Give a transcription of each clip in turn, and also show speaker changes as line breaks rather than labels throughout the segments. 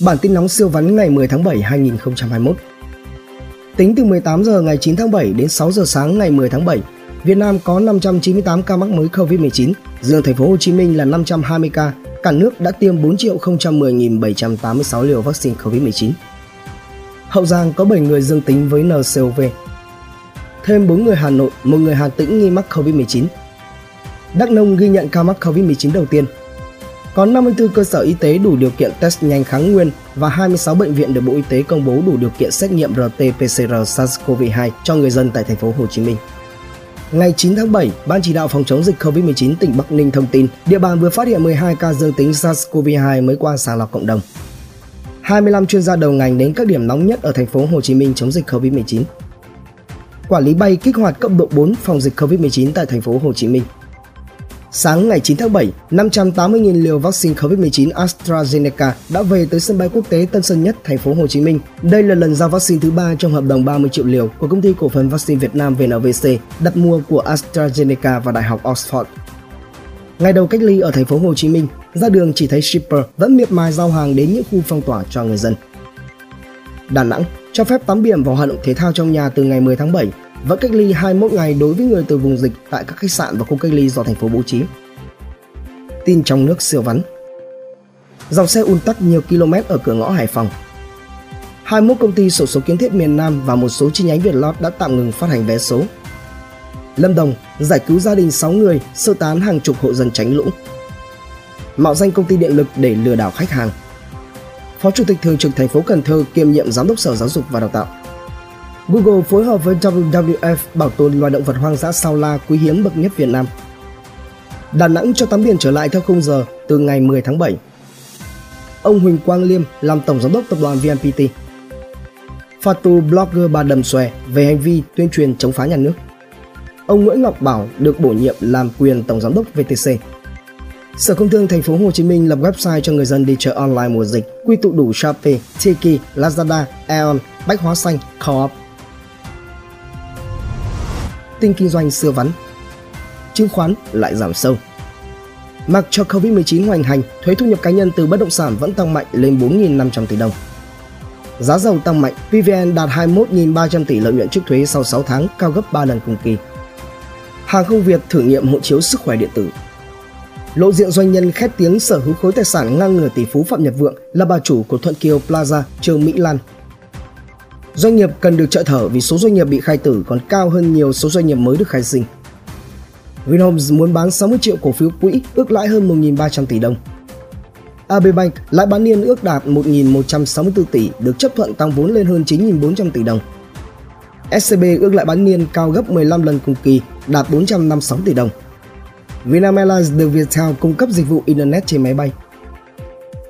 Bản tin nóng siêu vắn ngày 10 tháng 7 2021. Tính từ 18 giờ ngày 9 tháng 7 đến 6 giờ sáng ngày 10 tháng 7, Việt Nam có 598 ca mắc mới COVID-19, riêng thành phố Hồ Chí Minh là 520 ca. Cả nước đã tiêm 4 010.786 liều vaccine COVID-19. Hậu Giang có 7 người dương tính với NCOV. Thêm 4 người Hà Nội, một người Hà Tĩnh nghi mắc COVID-19. Đắk Nông ghi nhận ca mắc COVID-19 đầu tiên. Có 54 cơ sở y tế đủ điều kiện test nhanh kháng nguyên và 26 bệnh viện được Bộ Y tế công bố đủ điều kiện xét nghiệm RT-PCR SARS-CoV-2 cho người dân tại thành phố Hồ Chí Minh. Ngày 9 tháng 7, Ban chỉ đạo phòng chống dịch COVID-19 tỉnh Bắc Ninh thông tin địa bàn vừa phát hiện 12 ca dương tính SARS-CoV-2 mới qua sàng lọc cộng đồng. 25 chuyên gia đầu ngành đến các điểm nóng nhất ở thành phố Hồ Chí Minh chống dịch COVID-19. Quản lý bay kích hoạt cấp độ 4 phòng dịch COVID-19 tại thành phố Hồ Chí Minh. Sáng ngày 9 tháng 7, 580.000 liều vaccine COVID-19 AstraZeneca đã về tới sân bay quốc tế Tân Sơn Nhất, thành phố Hồ Chí Minh. Đây là lần giao vaccine thứ ba trong hợp đồng 30 triệu liều của công ty cổ phần vaccine Việt Nam VNVC đặt mua của AstraZeneca và Đại học Oxford. Ngày đầu cách ly ở thành phố Hồ Chí Minh, ra đường chỉ thấy shipper vẫn miệt mài giao hàng đến những khu phong tỏa cho người dân. Đà Nẵng cho phép tắm biển vào hoạt động thể thao trong nhà từ ngày 10 tháng 7 vẫn cách ly 21 ngày đối với người từ vùng dịch tại các khách sạn và khu cách ly do thành phố bố trí. Tin trong nước siêu vắn Dòng xe un tắc nhiều km ở cửa ngõ Hải Phòng 21 công ty sổ số kiến thiết miền Nam và một số chi nhánh Việt Lót đã tạm ngừng phát hành vé số. Lâm Đồng giải cứu gia đình 6 người, sơ tán hàng chục hộ dân tránh lũ. Mạo danh công ty điện lực để lừa đảo khách hàng. Phó Chủ tịch Thường trực thành phố Cần Thơ kiêm nhiệm Giám đốc Sở Giáo dục và Đào tạo Google phối hợp với WWF bảo tồn loài động vật hoang dã sao la quý hiếm bậc nhất Việt Nam. Đà Nẵng cho tắm biển trở lại theo khung giờ từ ngày 10 tháng 7. Ông Huỳnh Quang Liêm làm tổng giám đốc tập đoàn VNPT. Phạt tù blogger bà Đầm Xòe về hành vi tuyên truyền chống phá nhà nước. Ông Nguyễn Ngọc Bảo được bổ nhiệm làm quyền tổng giám đốc VTC. Sở Công Thương Thành phố Hồ Chí Minh lập website cho người dân đi chợ online mùa dịch, quy tụ đủ Shopee, Tiki, Lazada, Aeon, Bách Hóa Xanh, Co-op tinh kinh doanh xưa vắn. Chứng khoán lại giảm sâu. Mặc cho Covid-19 hoành hành, thuế thu nhập cá nhân từ bất động sản vẫn tăng mạnh lên 4.500 tỷ đồng. Giá dầu tăng mạnh, PVN đạt 21.300 tỷ lợi nhuận trước thuế sau 6 tháng, cao gấp 3 lần cùng kỳ. Hàng không Việt thử nghiệm hộ chiếu sức khỏe điện tử. Lộ diện doanh nhân khét tiếng sở hữu khối tài sản ngang ngửa tỷ phú Phạm Nhật Vượng là bà chủ của Thuận Kiều Plaza, Trương Mỹ Lan, Doanh nghiệp cần được trợ thở vì số doanh nghiệp bị khai tử còn cao hơn nhiều số doanh nghiệp mới được khai sinh. Vinhomes muốn bán 60 triệu cổ phiếu quỹ, ước lãi hơn 1.300 tỷ đồng. AB Bank, lãi bán niên ước đạt 1.164 tỷ, được chấp thuận tăng vốn lên hơn 9.400 tỷ đồng. SCB ước lãi bán niên cao gấp 15 lần cùng kỳ, đạt 456 tỷ đồng. Vietnam Airlines được Viettel cung cấp dịch vụ Internet trên máy bay.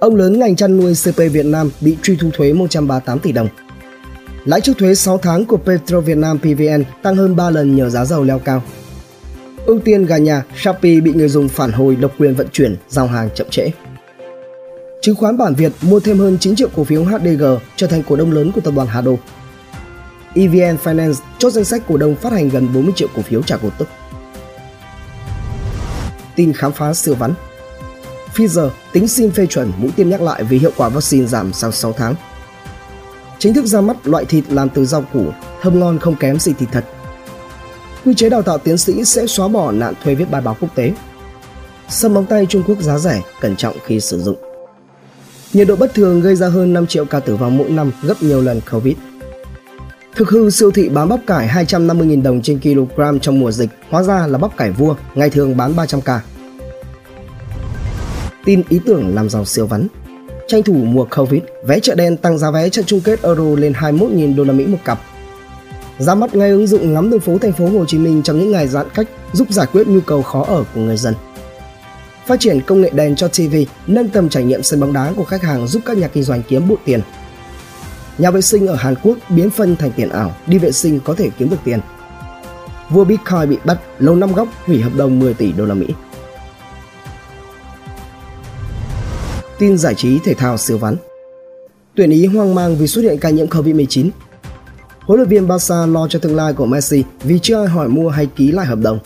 Ông lớn ngành chăn nuôi CP Việt Nam bị truy thu thuế 138 tỷ đồng. Lãi trước thuế 6 tháng của Petro Việt Nam PVN tăng hơn 3 lần nhờ giá dầu leo cao. Ưu tiên gà nhà, Shopee bị người dùng phản hồi độc quyền vận chuyển, giao hàng chậm trễ. Chứng khoán bản Việt mua thêm hơn 9 triệu cổ phiếu HDG trở thành cổ đông lớn của tập đoàn Hà Đô. EVN Finance chốt danh sách cổ đông phát hành gần 40 triệu cổ phiếu trả cổ tức. Tin khám phá siêu vắn Pfizer tính xin phê chuẩn mũi tiêm nhắc lại vì hiệu quả vaccine giảm sau 6 tháng chính thức ra mắt loại thịt làm từ rau củ, thơm ngon không kém gì thịt thật. Quy chế đào tạo tiến sĩ sẽ xóa bỏ nạn thuê viết bài báo quốc tế. Sâm móng tay Trung Quốc giá rẻ, cẩn trọng khi sử dụng. Nhiệt độ bất thường gây ra hơn 5 triệu ca tử vong mỗi năm, gấp nhiều lần Covid. Thực hư siêu thị bán bắp cải 250.000 đồng trên kg trong mùa dịch, hóa ra là bắp cải vua, ngày thường bán 300k. Tin ý tưởng làm giàu siêu vắn Tranh thủ mùa Covid, vé chợ đen tăng giá vé trận chung kết Euro lên 21.000 đô la Mỹ một cặp. Ra mắt ngay ứng dụng ngắm đường phố thành phố Hồ Chí Minh trong những ngày giãn cách giúp giải quyết nhu cầu khó ở của người dân. Phát triển công nghệ đèn cho TV, nâng tầm trải nghiệm sân bóng đá của khách hàng giúp các nhà kinh doanh kiếm bộ tiền. Nhà vệ sinh ở Hàn Quốc biến phân thành tiền ảo, đi vệ sinh có thể kiếm được tiền. Vua Bitcoin bị bắt, lâu năm góc hủy hợp đồng 10 tỷ đô la Mỹ. Tin giải trí thể thao siêu vắn. Tuyển Ý hoang mang vì xuất hiện ca nhiễm Covid-19. Huấn luyện viên Barca lo cho tương lai của Messi vì chưa ai hỏi mua hay ký lại hợp đồng.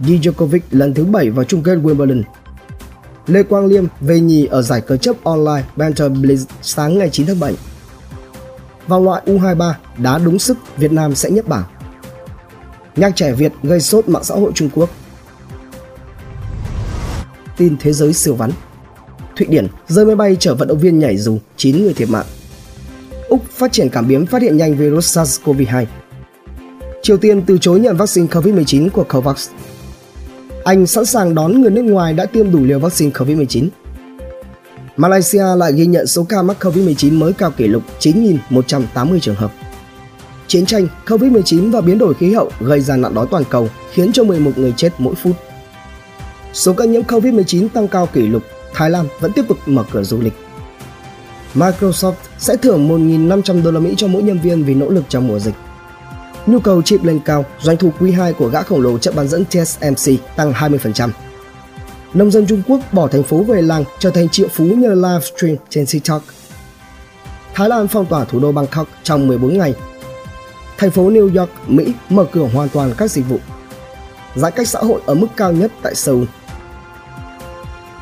Djokovic lần thứ 7 vào chung kết Wimbledon. Lê Quang Liêm về nhì ở giải cờ chấp online Banter Blitz sáng ngày 9 tháng 7. vào loại U23 đá đúng sức Việt Nam sẽ nhất bảng. Nhạc trẻ Việt gây sốt mạng xã hội Trung Quốc. Tin thế giới siêu vắn. Thụy Điển rơi máy bay chở vận động viên nhảy dù 9 người thiệt mạng. Úc phát triển cảm biến phát hiện nhanh virus SARS-CoV-2. Triều Tiên từ chối nhận vaccine COVID-19 của COVAX. Anh sẵn sàng đón người nước ngoài đã tiêm đủ liều vaccine COVID-19. Malaysia lại ghi nhận số ca mắc COVID-19 mới cao kỷ lục 9.180 trường hợp. Chiến tranh, COVID-19 và biến đổi khí hậu gây ra nạn đói toàn cầu, khiến cho 11 người chết mỗi phút. Số ca nhiễm COVID-19 tăng cao kỷ lục, Thái Lan vẫn tiếp tục mở cửa du lịch. Microsoft sẽ thưởng 1.500 đô la Mỹ cho mỗi nhân viên vì nỗ lực trong mùa dịch. Nhu cầu chip lên cao, doanh thu quý 2 của gã khổng lồ chợ bán dẫn TSMC tăng 20%. Nông dân Trung Quốc bỏ thành phố về làng trở thành triệu phú nhờ livestream trên TikTok. Thái Lan phong tỏa thủ đô Bangkok trong 14 ngày. Thành phố New York, Mỹ mở cửa hoàn toàn các dịch vụ. Giãn cách xã hội ở mức cao nhất tại Seoul.